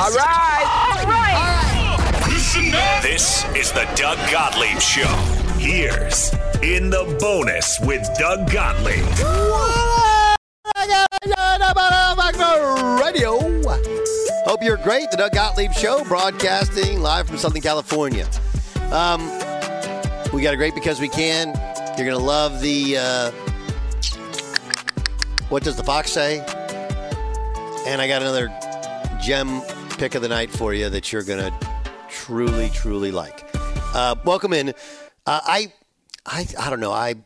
All right. All right. This is the Doug Gottlieb Show. Here's In the Bonus with Doug Gottlieb. Radio. Hope you're great. The Doug Gottlieb Show, broadcasting live from Southern California. Um, we got a great because we can. You're gonna love the. Uh, what does the fox say? And I got another gem pick of the night for you that you're going to truly, truly like. Uh, welcome in. Uh, I, I, I don't know. I,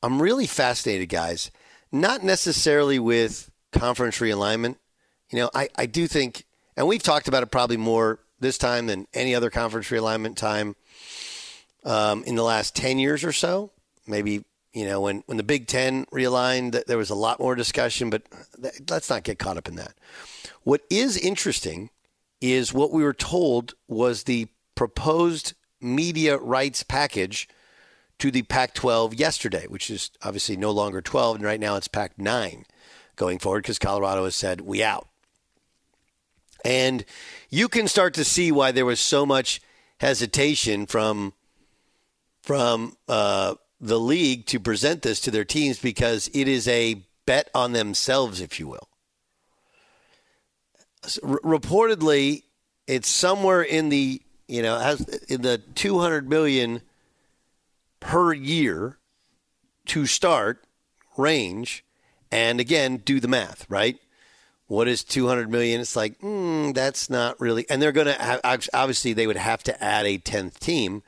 I'm really fascinated, guys. Not necessarily with conference realignment. You know, I, I do think, and we've talked about it probably more this time than any other conference realignment time um, in the last 10 years or so. Maybe, you know, when, when the Big Ten realigned, there was a lot more discussion, but let's not get caught up in that. What is interesting is what we were told was the proposed media rights package to the Pac 12 yesterday, which is obviously no longer 12, and right now it's Pac 9 going forward because Colorado has said, we out. And you can start to see why there was so much hesitation from from uh, the league to present this to their teams because it is a bet on themselves, if you will reportedly, it's somewhere in the you know has in the 200 million per year to start range, and again, do the math, right? What is 200 million? It's like mm, that's not really, and they're going to have obviously they would have to add a 10th team,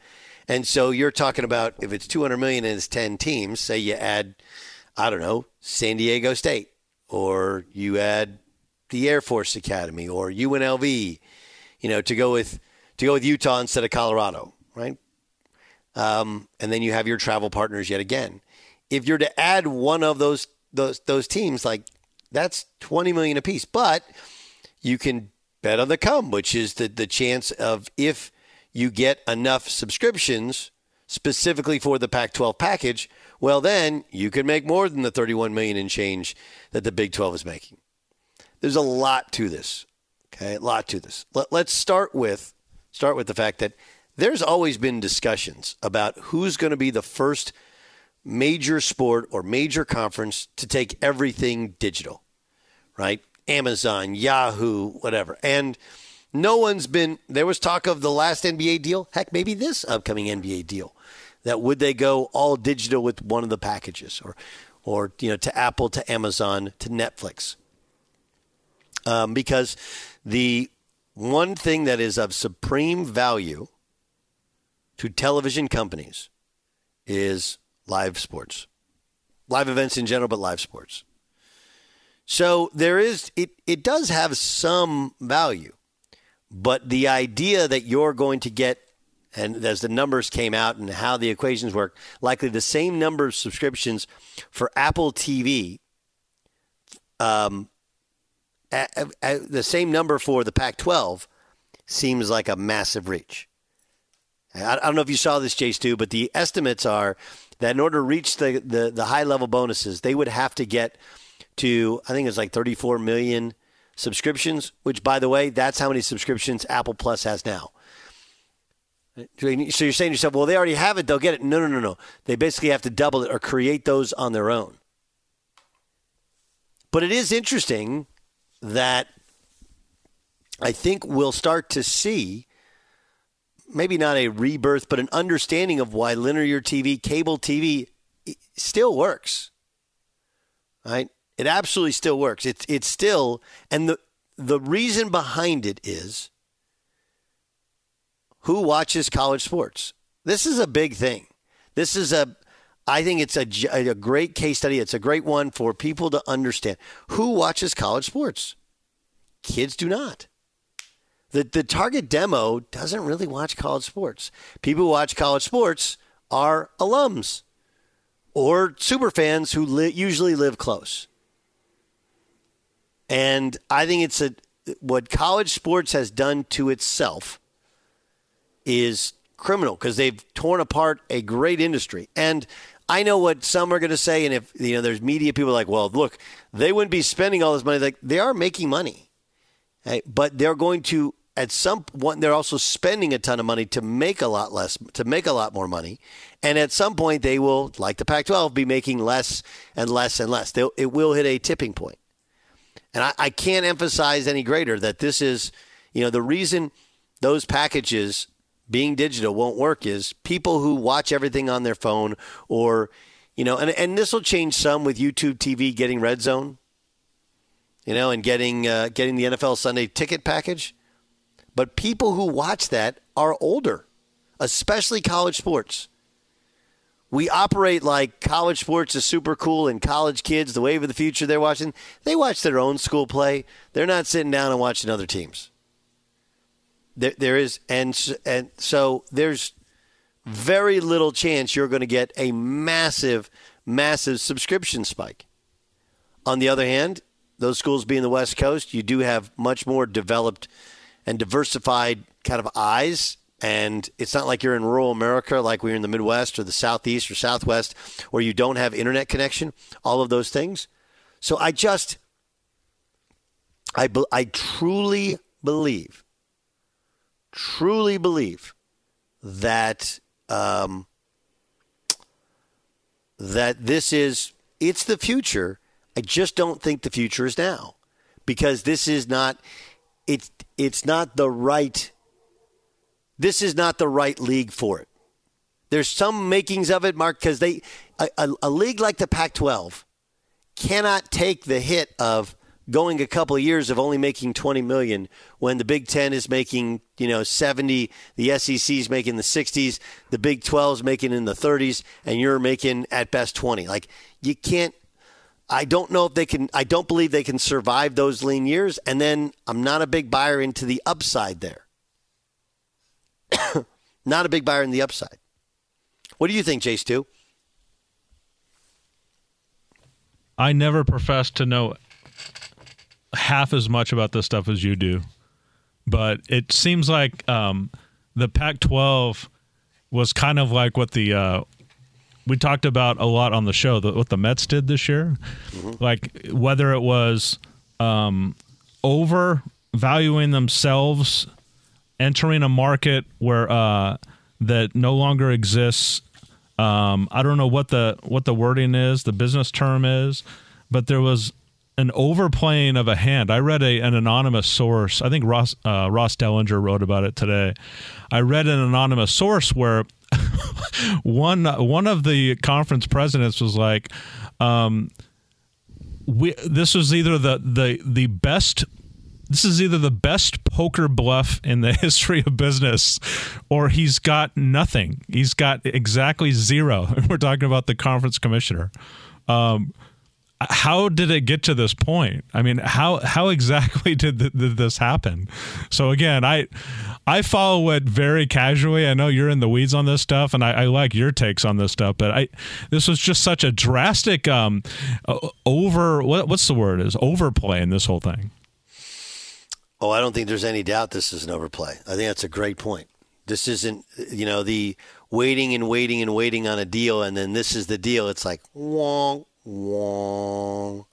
and so you're talking about if it's 200 million and it's 10 teams, say you add, I don't know, San Diego State, or you add the Air Force Academy or UNLV, you know, to go with to go with Utah instead of Colorado, right? Um, and then you have your travel partners yet again. If you're to add one of those those those teams, like that's twenty million apiece, but you can bet on the come, which is the the chance of if you get enough subscriptions specifically for the Pac-12 package, well then you can make more than the 31 million in change that the Big 12 is making. There's a lot to this. Okay, a lot to this. Let, let's start with start with the fact that there's always been discussions about who's going to be the first major sport or major conference to take everything digital, right? Amazon, Yahoo, whatever. And no one's been, there was talk of the last NBA deal, heck, maybe this upcoming NBA deal, that would they go all digital with one of the packages or, or, you know, to Apple, to Amazon, to Netflix um, because the one thing that is of supreme value to television companies is live sports, live events in general, but live sports. So there is it. It does have some value, but the idea that you're going to get and as the numbers came out and how the equations work, likely the same number of subscriptions for Apple TV, um, a, a, a, the same number for the Pac 12 seems like a massive reach. I, I don't know if you saw this, Jay Stu, but the estimates are that in order to reach the, the, the high level bonuses, they would have to get to, I think it's like 34 million subscriptions, which, by the way, that's how many subscriptions Apple Plus has now. So you're saying to yourself, well, they already have it, they'll get it. No, no, no, no. They basically have to double it or create those on their own. But it is interesting that I think we'll start to see maybe not a rebirth, but an understanding of why linear TV, cable TV still works. Right? It absolutely still works. It's it's still and the the reason behind it is who watches college sports. This is a big thing. This is a I think it's a, a great case study. It's a great one for people to understand. Who watches college sports? Kids do not. The, the target demo doesn't really watch college sports. People who watch college sports are alums or super fans who li- usually live close. And I think it's a what college sports has done to itself is criminal because they've torn apart a great industry. And I know what some are going to say, and if you know, there's media people like, well, look, they wouldn't be spending all this money. Like they are making money, but they're going to at some point they're also spending a ton of money to make a lot less to make a lot more money. And at some point they will like the pac-12 be making less and less and less. They'll, it will hit a tipping point. And I, I can't emphasize any greater that this is you know the reason those packages being digital won't work is people who watch everything on their phone or you know and, and this will change some with youtube tv getting red zone you know and getting uh, getting the nfl sunday ticket package but people who watch that are older, especially college sports. We operate like college sports is super cool and college kids, the wave of the future they're watching, they watch their own school play. They're not sitting down and watching other teams. There, there is, and, and so there's very little chance you're going to get a massive, massive subscription spike. On the other hand, those schools being the West Coast, you do have much more developed and diversified kind of eyes. And it's not like you're in rural America, like we're in the Midwest or the Southeast or Southwest, where you don't have internet connection, all of those things. So I just, I, I truly believe, truly believe that um, that this is it's the future. I just don't think the future is now because this is not it's it's not the right this is not the right league for it. There's some makings of it, Mark, because they a, a, a, league like the Pac-12 cannot take the hit of going a couple of years of only making 20 million when the Big Ten is making you know 70, the SEC is making the 60s, the Big 12 is making in the 30s, and you're making at best 20. Like you can't I don't know if they can. I don't believe they can survive those lean years. And then I'm not a big buyer into the upside there. not a big buyer in the upside. What do you think, Jay Stu? I never professed to know half as much about this stuff as you do, but it seems like um, the Pac-12 was kind of like what the uh, we talked about a lot on the show the, what the Mets did this year, mm-hmm. like whether it was um, overvaluing themselves, entering a market where uh, that no longer exists. Um, I don't know what the what the wording is, the business term is, but there was an overplaying of a hand. I read a, an anonymous source. I think Ross uh, Ross Dellenger wrote about it today. I read an anonymous source where one one of the conference presidents was like, um, "We this was either the the the best." This is either the best poker bluff in the history of business, or he's got nothing. He's got exactly zero. We're talking about the conference commissioner. Um, how did it get to this point? I mean, how how exactly did, th- this happen? So again, I I follow it very casually. I know you're in the weeds on this stuff, and I, I like your takes on this stuff. But I, this was just such a drastic um, over. What, what's the word? Is overplay in this whole thing. Oh, I don't think there's any doubt this is an overplay. I think that's a great point. This isn't, you know, the waiting and waiting and waiting on a deal, and then this is the deal. It's like wong wong.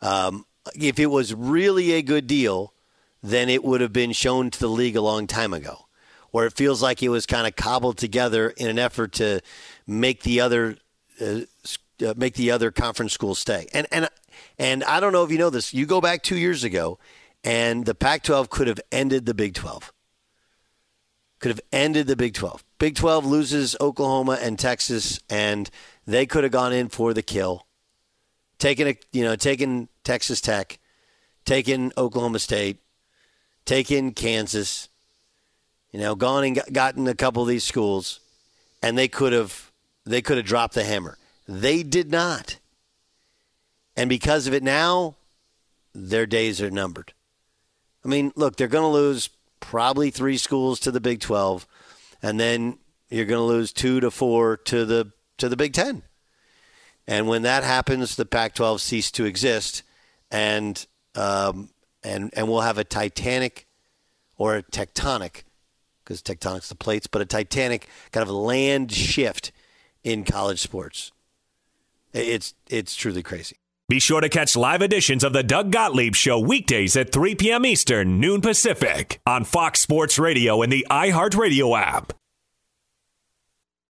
Um, if it was really a good deal, then it would have been shown to the league a long time ago. Or it feels like it was kind of cobbled together in an effort to make the other uh, uh, make the other conference schools stay. And and and I don't know if you know this. You go back two years ago, and the Pac-12 could have ended the Big 12. Could have ended the Big 12. Big 12 loses Oklahoma and Texas, and they could have gone in for the kill. Taking a you know taking Texas Tech, taking Oklahoma State, taking Kansas, you know, gone and gotten a couple of these schools, and they could have they could have dropped the hammer. They did not, and because of it now, their days are numbered. I mean, look, they're going to lose probably three schools to the Big Twelve, and then you're going to lose two to four to the to the Big Ten. And when that happens, the Pac-12 ceases to exist, and um, and and we'll have a Titanic or a tectonic, because tectonic's the plates, but a Titanic kind of land shift in college sports. It's it's truly crazy. Be sure to catch live editions of the Doug Gottlieb Show weekdays at 3 p.m. Eastern, noon Pacific, on Fox Sports Radio and the iHeartRadio app.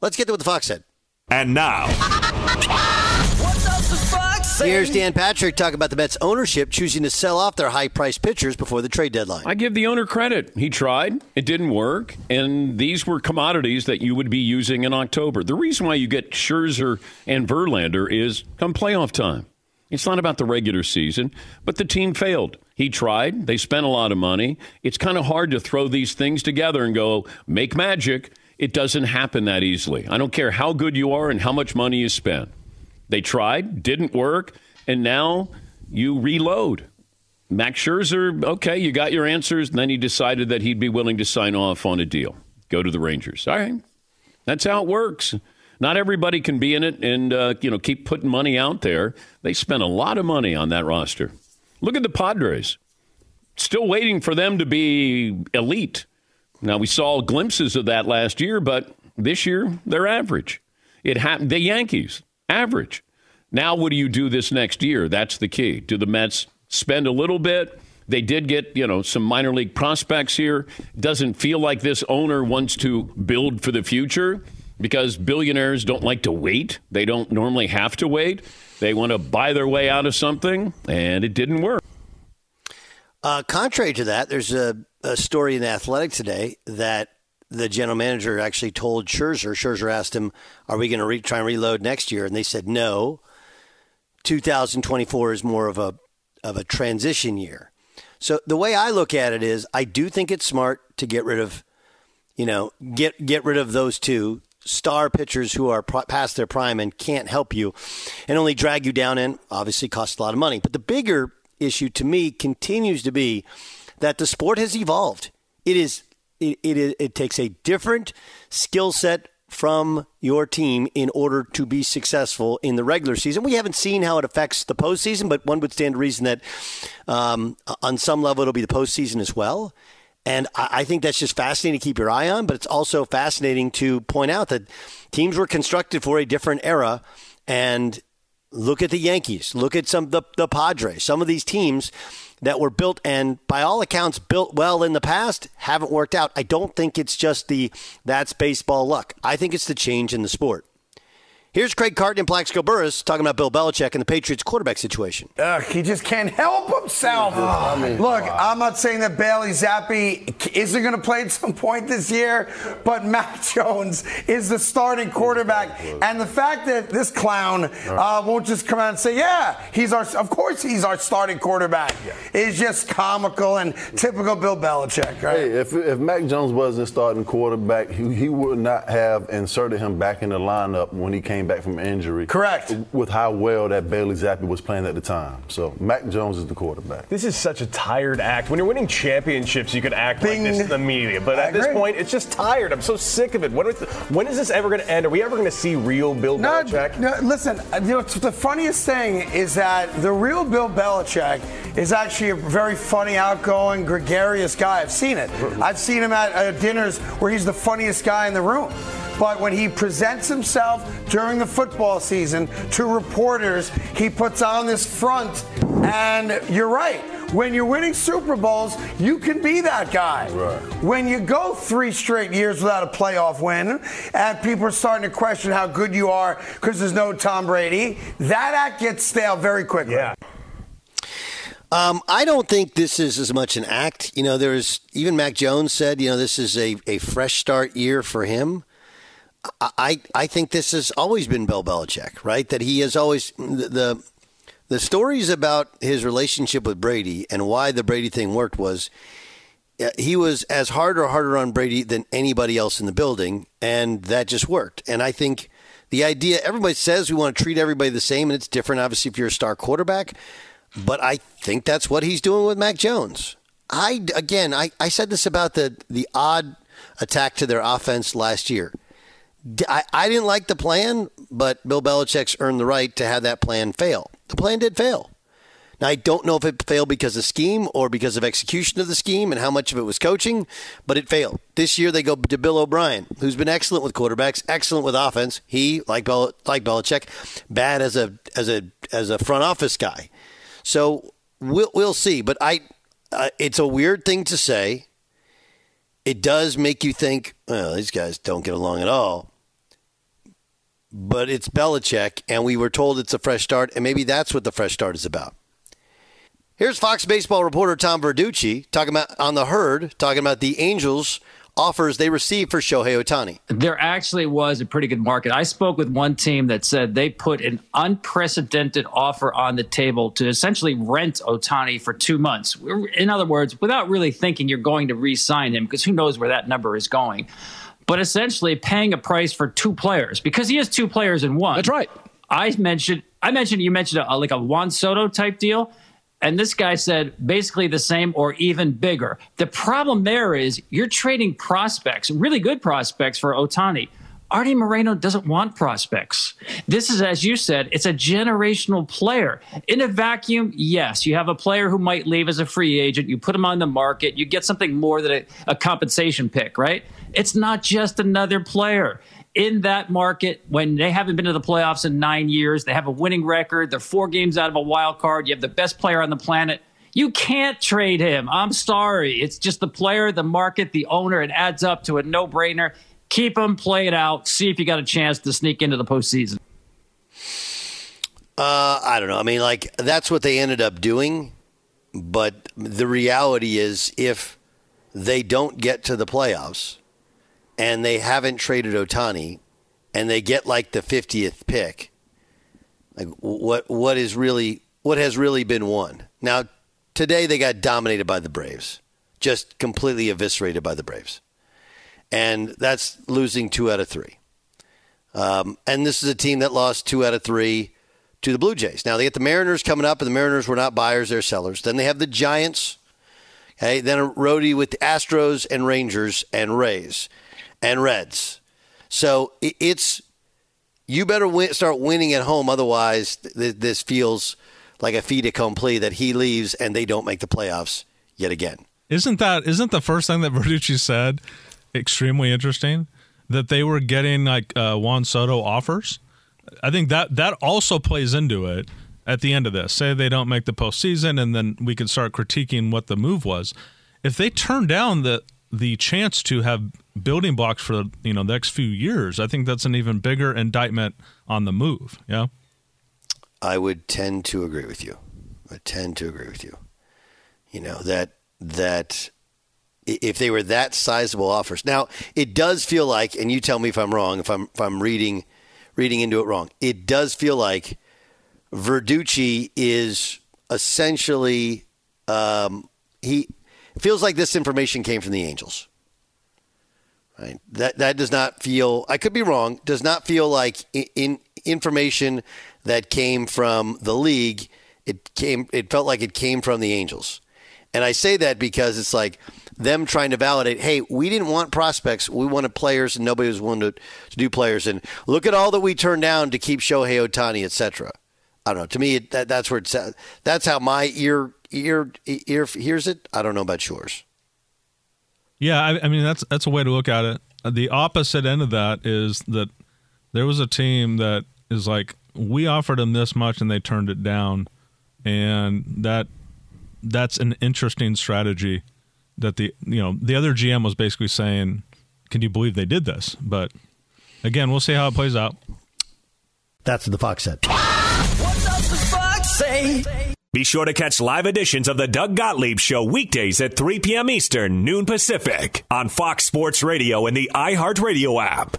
Let's get to what the Fox said. And now. Here's Dan Patrick talking about the Mets ownership choosing to sell off their high priced pitchers before the trade deadline. I give the owner credit. He tried, it didn't work, and these were commodities that you would be using in October. The reason why you get Scherzer and Verlander is come playoff time. It's not about the regular season, but the team failed. He tried, they spent a lot of money. It's kind of hard to throw these things together and go, make magic. It doesn't happen that easily. I don't care how good you are and how much money you spend. They tried, didn't work, and now you reload. Max Scherzer, okay, you got your answers, and then he decided that he'd be willing to sign off on a deal. Go to the Rangers. All right, that's how it works. Not everybody can be in it and uh, you know keep putting money out there. They spent a lot of money on that roster. Look at the Padres. Still waiting for them to be elite. Now we saw glimpses of that last year, but this year they're average. It happened. The Yankees average. Now what do you do this next year? That's the key. Do the Mets spend a little bit, They did get, you know, some minor league prospects here. Doesn't feel like this owner wants to build for the future because billionaires don't like to wait. They don't normally have to wait. They want to buy their way out of something, and it didn't work. Uh, contrary to that, there's a, a story in the Athletic today that the general manager actually told Scherzer. Scherzer asked him, "Are we going to re- try and reload next year?" And they said, "No. 2024 is more of a of a transition year." So the way I look at it is, I do think it's smart to get rid of, you know, get get rid of those two star pitchers who are past their prime and can't help you, and only drag you down and obviously cost a lot of money. But the bigger issue to me continues to be that the sport has evolved. It is it, it, it takes a different skill set from your team in order to be successful in the regular season. We haven't seen how it affects the postseason, but one would stand to reason that um, on some level it'll be the postseason as well. And I think that's just fascinating to keep your eye on, but it's also fascinating to point out that teams were constructed for a different era. And look at the Yankees, look at some the, the Padres, some of these teams that were built and by all accounts built well in the past haven't worked out. I don't think it's just the that's baseball luck. I think it's the change in the sport. Here's Craig Carton and Plaxico Burress talking about Bill Belichick and the Patriots quarterback situation. Ugh, he just can't help himself. I mean, Look, I'm not saying that Bailey Zappe isn't going to play at some point this year, but Mac Jones is the starting quarterback. And the fact that this clown uh, won't just come out and say, yeah, he's our, of course he's our starting quarterback, yeah. is just comical and typical Bill Belichick, right? Hey, if, if Mac Jones wasn't starting quarterback, he, he would not have inserted him back in the lineup when he came came back from injury. Correct. With how well that Bailey Zappe was playing at the time. So Mac Jones is the quarterback. This is such a tired act. When you're winning championships, you could act Bing. like this in the media. But at this point, it's just tired. I'm so sick of it. When is, when is this ever going to end? Are we ever going to see real Bill no, Belichick? No, listen, you know, the funniest thing is that the real Bill Belichick is actually a very funny, outgoing, gregarious guy. I've seen it. I've seen him at uh, dinners where he's the funniest guy in the room. But when he presents himself during the football season to reporters, he puts on this front. And you're right. When you're winning Super Bowls, you can be that guy. Right. When you go three straight years without a playoff win, and people are starting to question how good you are because there's no Tom Brady, that act gets stale very quickly. Yeah. Um, I don't think this is as much an act. You know, there's even Mac Jones said, you know, this is a, a fresh start year for him. I I think this has always been Bill Belichick, right? That he has always the the stories about his relationship with Brady and why the Brady thing worked was uh, he was as hard or harder on Brady than anybody else in the building, and that just worked. And I think the idea everybody says we want to treat everybody the same, and it's different, obviously, if you're a star quarterback. But I think that's what he's doing with Mac Jones. I again, I, I said this about the the odd attack to their offense last year. I, I didn't like the plan, but Bill Belichick's earned the right to have that plan fail. The plan did fail. Now, I don't know if it failed because of scheme or because of execution of the scheme and how much of it was coaching, but it failed. This year, they go to Bill O'Brien, who's been excellent with quarterbacks, excellent with offense. He, like Bel- like Belichick, bad as a as a as a front office guy. So we'll we'll see. But I, uh, it's a weird thing to say. It does make you think, well, these guys don't get along at all but it's Belichick, and we were told it's a fresh start, and maybe that's what the fresh start is about. Here's Fox baseball reporter Tom Verducci talking about on the herd, talking about the Angels offers they received for Shohei Ohtani. There actually was a pretty good market. I spoke with one team that said they put an unprecedented offer on the table to essentially rent Ohtani for two months. In other words, without really thinking you're going to re sign him, because who knows where that number is going but essentially paying a price for two players because he has two players in one. That's right. I mentioned I mentioned you mentioned a, like a Juan Soto type deal. And this guy said basically the same or even bigger. The problem there is you're trading prospects, really good prospects for Ohtani. Artie Moreno doesn't want prospects. This is, as you said, it's a generational player. In a vacuum, yes, you have a player who might leave as a free agent. You put him on the market, you get something more than a, a compensation pick, right? It's not just another player. In that market, when they haven't been to the playoffs in nine years, they have a winning record, they're four games out of a wild card, you have the best player on the planet. You can't trade him. I'm sorry. It's just the player, the market, the owner. It adds up to a no brainer. Keep them, play it out, see if you got a chance to sneak into the postseason. Uh, I don't know. I mean, like that's what they ended up doing, but the reality is, if they don't get to the playoffs and they haven't traded Ohtani and they get like the fiftieth pick, like what what is really what has really been won? Now, today they got dominated by the Braves, just completely eviscerated by the Braves, and that's losing two out of three. Um, and this is a team that lost two out of three to the Blue Jays. Now they get the Mariners coming up, and the Mariners were not buyers; they're sellers. Then they have the Giants. Okay, then a roadie with the Astros and Rangers and Rays and Reds. So it's you better win, start winning at home, otherwise th- this feels like a fait accompli that he leaves and they don't make the playoffs yet again. Isn't that isn't the first thing that Verducci said extremely interesting? That they were getting like uh, Juan Soto offers. I think that that also plays into it at the end of this. Say they don't make the postseason, and then we can start critiquing what the move was. If they turn down the the chance to have building blocks for you know the next few years, I think that's an even bigger indictment on the move. Yeah, I would tend to agree with you. I tend to agree with you. You know that that if they were that sizable offers. Now it does feel like, and you tell me if I'm wrong, if I'm if I'm reading reading into it wrong. It does feel like Verducci is essentially um, he feels like this information came from the Angels. Right. That that does not feel. I could be wrong. Does not feel like in, in information that came from the league. It came. It felt like it came from the Angels, and I say that because it's like them trying to validate. Hey, we didn't want prospects. We wanted players, and nobody was willing to, to do players. And look at all that we turned down to keep Shohei Ohtani, et cetera. I don't know. To me, that, that's where it's. That's how my ear ear ear hears it. I don't know about yours. Yeah, I, I, mean that's that's a way to look at it. The opposite end of that is that there was a team that is like we offered them this much and they turned it down, and that that's an interesting strategy. That the you know the other GM was basically saying, "Can you believe they did this?" But again, we'll see how it plays out. That's what the Fox said. What does the Fox say? Be sure to catch live editions of the Doug Gottlieb Show weekdays at 3 p.m. Eastern, noon Pacific, on Fox Sports Radio and the iHeartRadio app.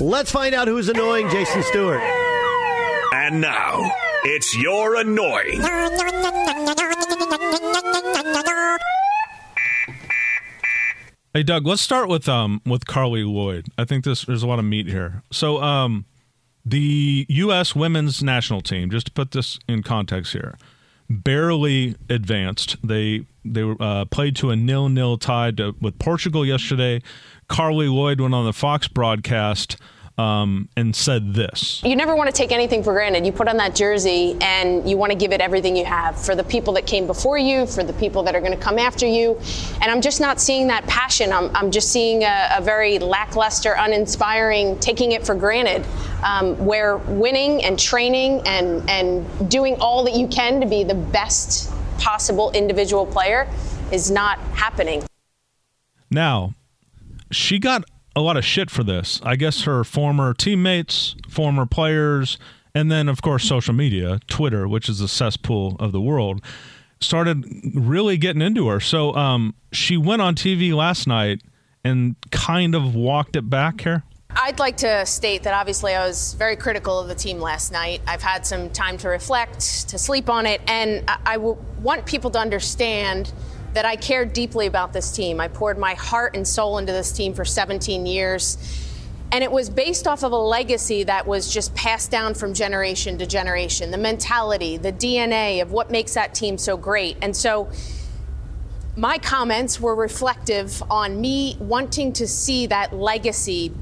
Let's find out who's annoying Jason Stewart. And now, it's your annoying. Hey Doug, let's start with um with Carli Lloyd. I think this there's a lot of meat here. So um the US women's national team, just to put this in context here, barely advanced. They they uh, played to a nil-nil tie to, with Portugal yesterday. Carli Lloyd went on the Fox broadcast um, and said this. You never want to take anything for granted. You put on that jersey and you want to give it everything you have for the people that came before you, for the people that are going to come after you. And I'm just not seeing that passion. I'm, I'm just seeing a, a very lackluster, uninspiring, taking it for granted, um, where winning and training and, and doing all that you can to be the best possible individual player is not happening. Now, she got a lot of shit for this. I guess her former teammates, former players, and then, of course, social media, Twitter, which is the cesspool of the world, started really getting into her. So um, she went on TV last night and kind of walked it back here. I'd like to state that obviously I was very critical of the team last night. I've had some time to reflect, to sleep on it, and I, want people to understand that I care deeply about this team. I poured my heart and soul into this team for 17 years. And it was based off of a legacy that was just passed down from generation to generation the mentality, the DNA of what makes that team so great. And so my comments were reflective on me wanting to see that legacy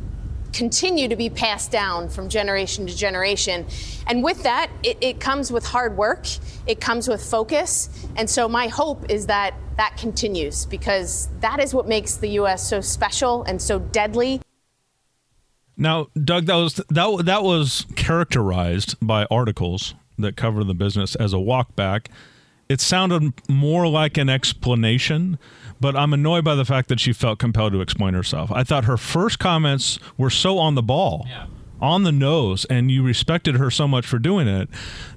continue to be passed down from generation to generation. And with that, it, it, comes with hard work, it comes with focus. And so my hope is that that continues because that is what makes the U.S. so special and so deadly. Now, Doug, that was that that was characterized by articles that cover the business as a walk back. It sounded more like an explanation but I'm annoyed by the fact that she felt compelled to explain herself. I thought her first comments were so on the ball, yeah. on the nose, and you respected her so much for doing it.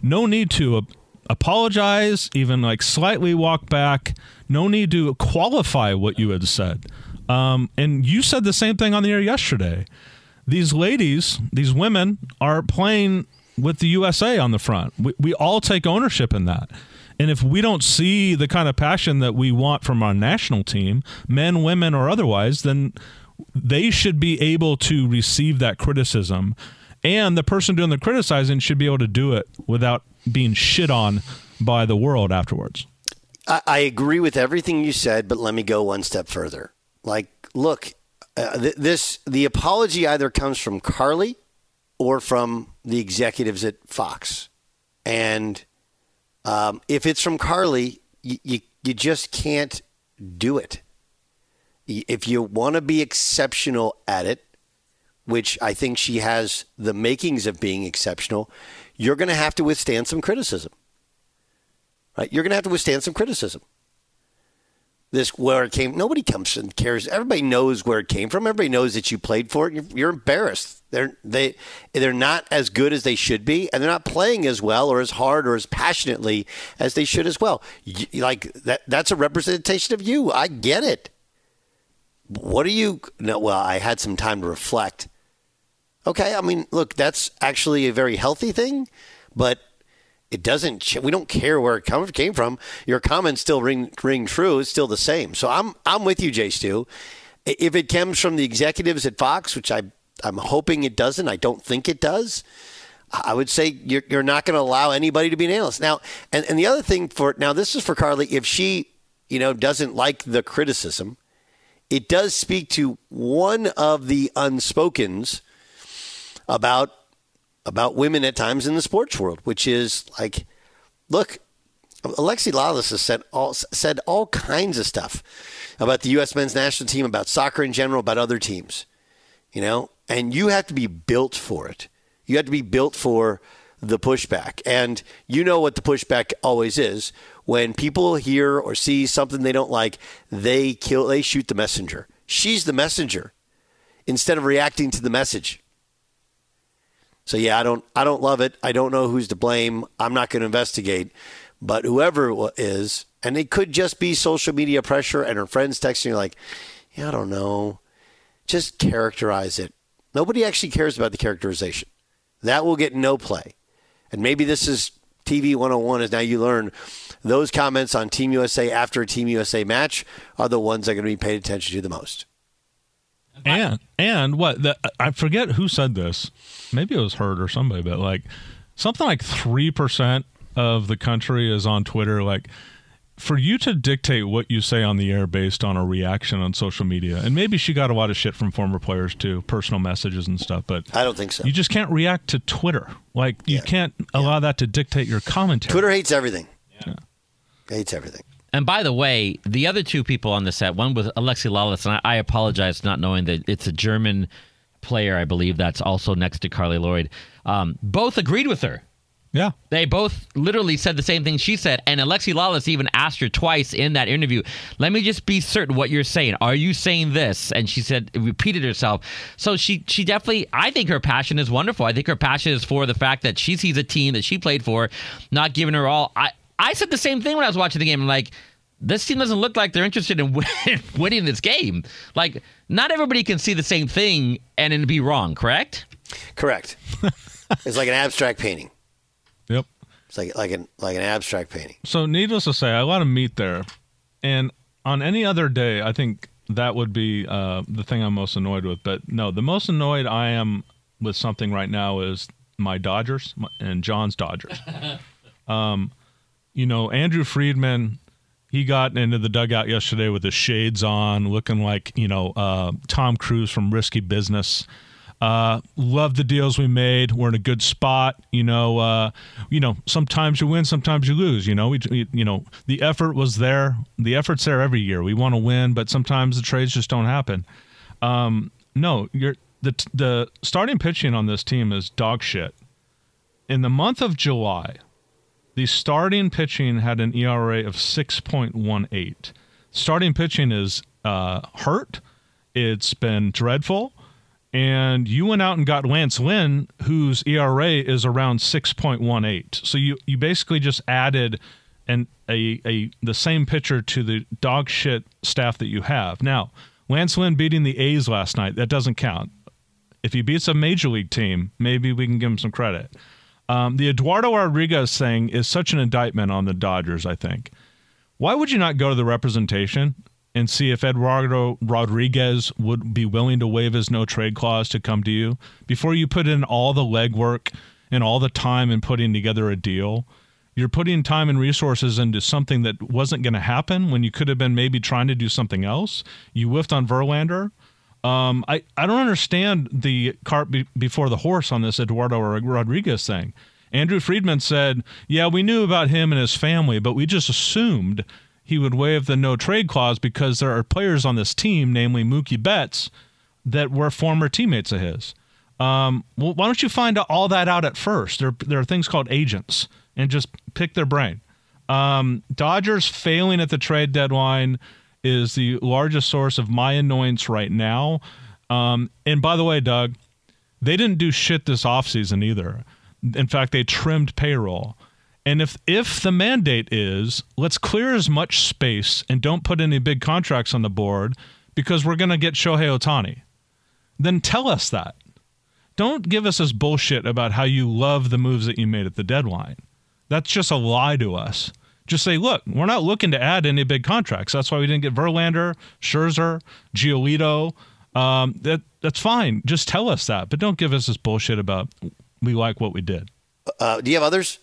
No need to uh, apologize, even like slightly walk back. No need to qualify what you had said. Um, and you said the same thing on the air yesterday. These ladies, these women, are playing with the USA on the front. We, we all take ownership in that. And if we don't see the kind of passion that we want from our national team, men, women, or otherwise, then they should be able to receive that criticism. And the person doing the criticizing should be able to do it without being shit on by the world afterwards. I, I agree with everything you said, but let me go one step further. Like, look, uh, th- this the apology either comes from Carli or from the executives at Fox, and um, if it's from Carli, you, you, you just can't do it. If you want to be exceptional at it, which I think she has the makings of being exceptional, you're going to have to withstand some criticism. Right? You're going to have to withstand some criticism this where it came. Nobody comes and cares. Everybody knows where it came from. Everybody knows that you played for it. You're, you're, embarrassed. They're they they're not as good as they should be, and they're not playing as well or as hard or as passionately as they should as well. You, like that. That's a representation of you. I get it. What are you? No. Well, I had some time to reflect. Okay. I mean, look, that's actually a very healthy thing, but it doesn't. We don't care where it come, came from. Your comments still ring ring true. It's still the same. So I'm I'm with you, Jay Stu. If it comes from the executives at Fox, which I I'm hoping it doesn't. I don't think it does. I would say you're, you're not going to allow anybody to be an analyst now. And and the other thing for now, this is for Carly. If she you know doesn't like the criticism, it does speak to one of the unspokens about about women at times in the sports world, which is like, look, Alexi Lalas has said all, said all kinds of stuff about the U.S. men's national team, about soccer in general, about other teams, you know, and you have to be built for it. You have to be built for the pushback. And you know what the pushback always is. When people hear or see something they don't like, they kill, they shoot the messenger. She's the messenger instead of reacting to the message. So yeah, I don't I don't love it. I don't know who's to blame. I'm not going to investigate, but whoever it is, and it could just be social media pressure and her friends texting you like, yeah, I don't know. Just characterize it. Nobody actually cares about the characterization. That will get no play. And maybe this is TV 101 is now you learn those comments on Team USA after a Team USA match are the ones that are going to be paid attention to the most. And and what the, I forget who said this. Maybe it was Hurt or somebody, but like something like three percent of the country is on Twitter. Like for you to dictate what you say on the air based on a reaction on social media, and maybe she got a lot of shit from former players too, personal messages and stuff. But I don't think so. You just can't react to Twitter. Like you Yeah. can't allow that to dictate your commentary. Twitter hates everything. Yeah. Hates everything. And by the way, the other two people on the set, one was Alexi Lalas, and I, I apologize not knowing that it's a German player, I believe, that's also next to Carli Lloyd. Um, both agreed with her. Yeah. They both literally said the same thing she said. And Alexi Lalas even asked her twice in that interview, let me just be certain what you're saying. Are you saying this? And she said, repeated herself. So she, she definitely, I think her passion is wonderful. I think her passion is for the fact that she sees a team that she played for not giving her all. I, I said the same thing when I was watching the game. I'm like, this team doesn't look like they're interested in win- winning this game. Like, not everybody can see the same thing and then be wrong, correct? Correct. it's like an abstract painting. Yep. It's like like an like an abstract painting. So, needless to say, I want to meet there. And on any other day, I think that would be uh, the thing I'm most annoyed with. But no, the most annoyed I am with something right now is my Dodgers and John's Dodgers. um, you know, Andrew Friedman, he got into the dugout yesterday with his shades on, looking like, you know, uh, Tom Cruise from Risky Business. Uh, love the deals we made. We're in a good spot. You know, uh, you know. Sometimes you win, sometimes you lose. You know, we, we- you know, the effort was there. The effort's there every year. We want to win, but sometimes the trades just don't happen. Um, no, you're the the starting pitching on this team is dog shit. In the month of July, the starting pitching had an ERA of 6.18. Starting pitching is uh, hurt. It's been dreadful. And you went out and got Lance Lynn, whose ERA is around 6.18. So you, you basically just added an, a, a the same pitcher to the dog shit staff that you have. Now, Lance Lynn beating the A's last night, that doesn't count. If he beats a major league team, maybe we can give him some credit. Um, the Eduardo Rodriguez thing is such an indictment on the Dodgers, I think. Why would you not go to the representation and see if Eduardo Rodriguez would be willing to waive his no trade clause to come to you before you put in all the legwork and all the time in putting together a deal? You're putting time and resources into something that wasn't going to happen when you could have been maybe trying to do something else. You whiffed on Verlander. Um, I, I don't understand the cart be- before the horse on this Eduardo Rodriguez thing. Andrew Friedman said, Yeah, we knew about him and his family, but we just assumed he would waive the no trade clause because there are players on this team, namely Mookie Betts, that were former teammates of his. Um, well, why don't you find all that out at first? There, there are things called agents, and just pick their brain. Um, Dodgers failing at the trade deadline is the largest source of my annoyance right now. Um, and by the way, Doug, they didn't do shit this offseason either. In fact, they trimmed payroll. And if if the mandate is let's clear as much space and don't put any big contracts on the board because we're going to get Shohei Ohtani, then tell us that. Don't give us this bullshit about how you love the moves that you made at the deadline. That's just a lie to us. Just say, look, we're not looking to add any big contracts. That's why we didn't get Verlander, Scherzer, Giolito. Um, that that's fine. Just tell us that, but don't give us this bullshit about we like what we did. Uh, do you have others?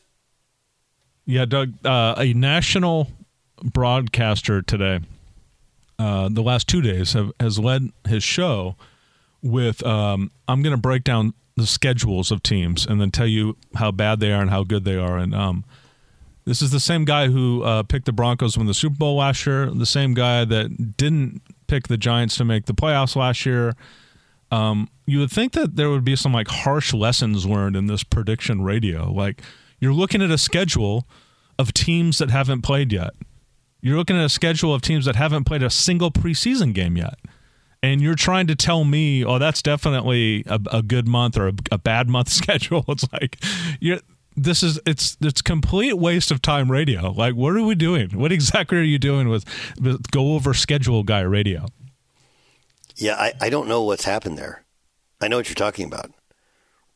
Yeah, Doug, uh, a national broadcaster today, uh, the last two days, have, has led his show with um, I'm going to break down the schedules of teams and then tell you how bad they are and how good they are. And um, this is the same guy who uh, picked the Broncos win the Super Bowl last year, the same guy that didn't pick the Giants to make the playoffs last year. Um, you would think that there would be some like harsh lessons learned in this prediction radio. Like you're looking at a schedule of teams that haven't played yet. You're looking at a schedule of teams that haven't played a single preseason game yet. And you're trying to tell me, oh, that's definitely a, a good month or a, a bad month schedule. It's like, you're, this is it's it's complete waste of time radio. Like, what are we doing? What exactly are you doing with, with go over schedule guy radio? Yeah, I, I don't know what's happened there. I know what you're talking about.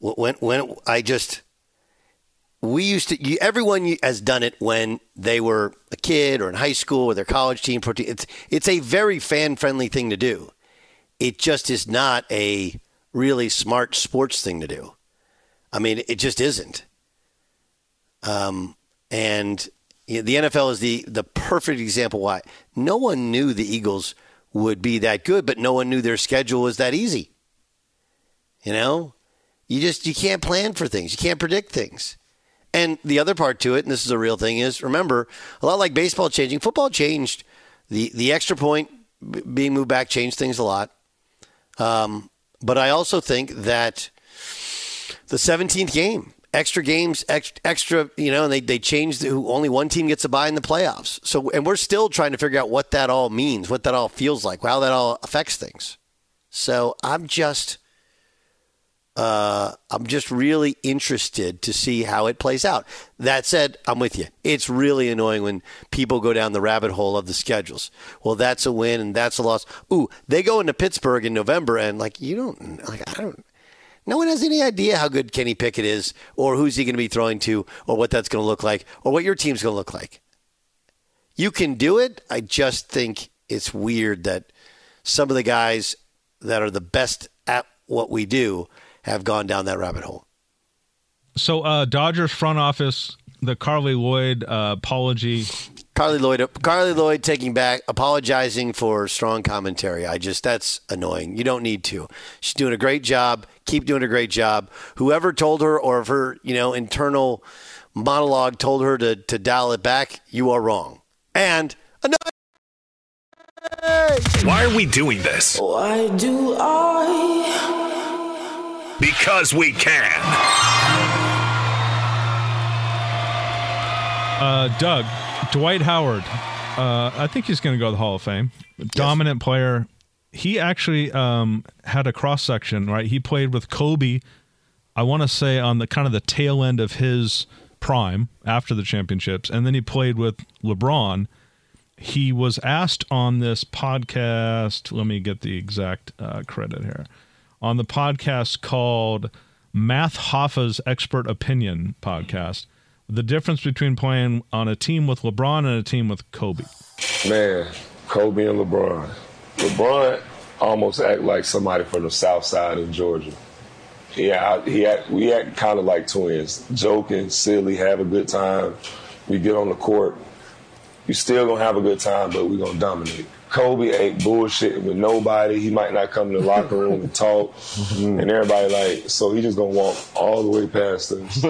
When when I just we used to everyone has done it when they were a kid or in high school or their college team. It's it's a very fan friendly thing to do. It just is not a really smart sports thing to do. I mean, it just isn't. Um, and the NFL is the the perfect example why no one knew the Eagles would be that good, but no one knew their schedule was that easy. You know, you just you can't plan for things. You can't predict things. And the other part to it, and this is a real thing, is remember a lot like baseball changing, football changed. The the extra point being moved back changed things a lot. Um, but I also think that the 17th game, extra games, extra, you know, and they, they changed who only one team gets a bye in the playoffs. So, and we're still trying to figure out what that all means, what that all feels like, how that all affects things. So I'm just, uh, I'm just really interested to see how it plays out. That said, I'm with you. It's really annoying when people go down the rabbit hole of the schedules. Well, that's a win and that's a loss. Ooh, they go into Pittsburgh in November and like you don't like I don't. No one has any idea how good Kenny Pickett is, or who's he going to be throwing to, or what that's going to look like, or what your team's going to look like. You can do it. I just think it's weird that some of the guys that are the best at what we do have gone down that rabbit hole. So, uh, Dodgers front office, the Carli Lloyd uh, apology. Carli Lloyd, Carli Lloyd taking back, apologizing for strong commentary. I just that's annoying. You don't need to. She's doing a great job. Keep doing a great job. Whoever told her, or if her, you know, internal monologue told her to to dial it back, you are wrong. And another. Why are we doing this? Why do I? Because we can. Uh, Doug, Dwight Howard. Uh, I think he's going to go to the Hall of Fame. Dominant player. He actually um, had a cross section, right? He played with Kobe. I want to say on the kind of the tail end of his prime after the championships, and then he played with LeBron. He was asked on this podcast. Let me get the exact uh, credit here. On the podcast called Math Hoffa's Expert Opinion podcast, the difference between playing on a team with LeBron and a team with Kobe. Man, Kobe and LeBron. LeBron almost act like somebody from the South Side of Georgia. Yeah, he act, we act kind of like twins, joking, silly, have a good time. We get on the court, we still gonna have a good time, but we're gonna dominate. Kobe ain't bullshitting with nobody. He might not come to the locker room and talk, mm-hmm. and everybody like, so he just gonna walk all the way past us.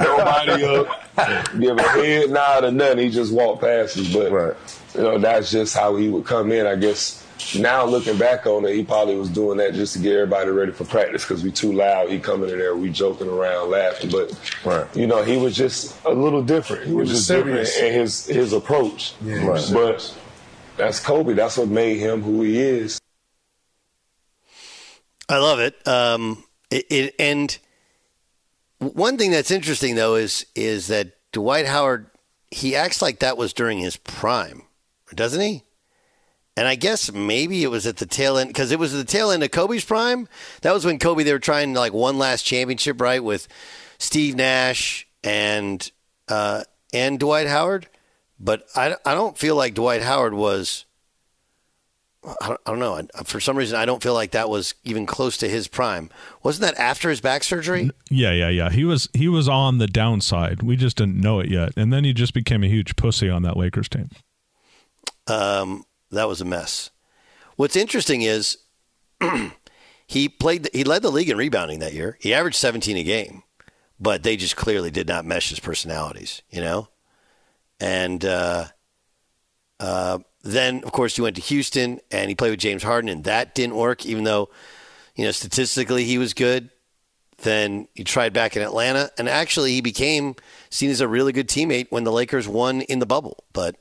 Nobody up, give a head nod or nothing. He just walked past us, but you know that's just how he would come in. I guess now looking back on it, he probably was doing that just to get everybody ready for practice because we too loud. He coming in there, we joking around, laughing, but you know he was just a little different. He, was, was just serious. different in his his approach. Yeah, he was but that's Kobe. That's what made him who he is. I love it. Um, it, it. And one thing that's interesting though is is that Dwight Howard he acts like that was during his prime, doesn't he? And I guess maybe it was at the tail end because it was the tail end of Kobe's prime. That was when Kobe they were trying like one last championship, right, with Steve Nash and uh, and Dwight Howard. But I, I don't feel like Dwight Howard was. I don't, I don't know. I, for some reason, I don't feel like that was even close to his prime. Wasn't that after his back surgery? Yeah, yeah, yeah. He was he was on the downside. We just didn't know it yet, and then he just became a huge pussy on that Lakers team. Um, that was a mess. What's interesting is he played. He led the league in rebounding that year. He averaged 17 a game, but they just clearly did not mesh his personalities. You know, and uh, uh, then of course he went to Houston and he played with James Harden, and that didn't work. Even though you know statistically he was good. Then he tried back in Atlanta, and actually he became seen as a really good teammate when the Lakers won in the bubble. But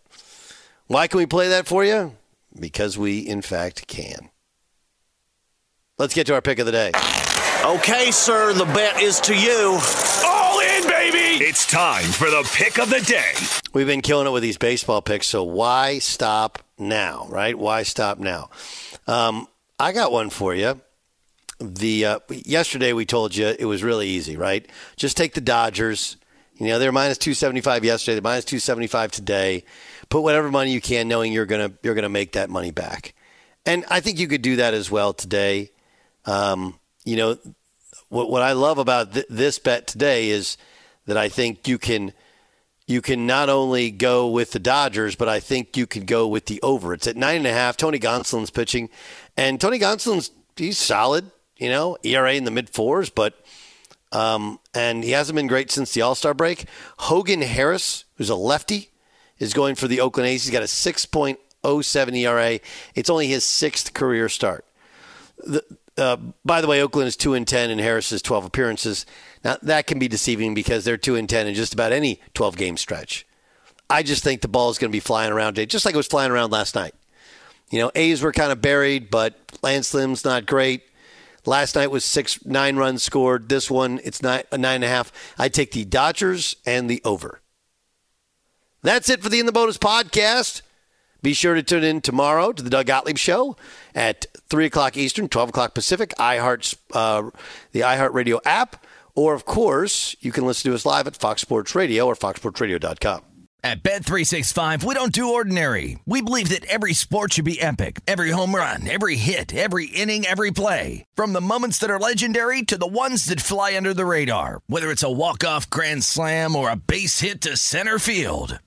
why can we play that for you? Because we, in fact, can. Let's get to our pick of the day. Okay, sir, the bet is to you. All in, baby! It's time for the pick of the day. We've been killing it with these baseball picks, so why stop now, right? Why stop now? Um, I got one for you. the uh, yesterday we told you it was really easy, right? Just take the Dodgers. You know they're minus two seventy five yesterday. They're minus two seventy five today. Put whatever money you can, knowing you're gonna you're gonna make that money back. And I think you could do that as well today. Um, you know what what I love about th- this bet today is that I think you can you can not only go with the Dodgers, but I think you could go with the over. It's at nine and a half. Tony Gonsolin's pitching, and Tony Gonsolin's he's solid. You know, ERA in the mid fours, but um, and he hasn't been great since the All Star break. Hogan Harris, who's a lefty, is going for the Oakland A's. He's got a six point oh seven ERA. It's only his sixth career start. The, uh, by the way, Oakland is two and ten, and Harris is twelve appearances. Now that can be deceiving because they're two and ten in just about any twelve game stretch. I just think the ball is going to be flying around today, just like it was flying around last night. You know, A's were kind of buried, but Lance not great. Last night was six, nine runs scored. This one, it's nine, a nine and a half. I take the Dodgers and the over. That's it for the In the Bonus podcast. Be sure to tune in tomorrow to the Doug Gottlieb Show at 3 o'clock Eastern, 12 o'clock Pacific, iHeart, uh, the iHeartRadio app. Or, of course, you can listen to us live at Fox Sports Radio or foxsportsradio.com. At Bet365, we don't do ordinary. We believe that every sport should be epic. Every home run, every hit, every inning, every play. From the moments that are legendary to the ones that fly under the radar. Whether it's a walk-off grand slam or a base hit to center field.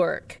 work.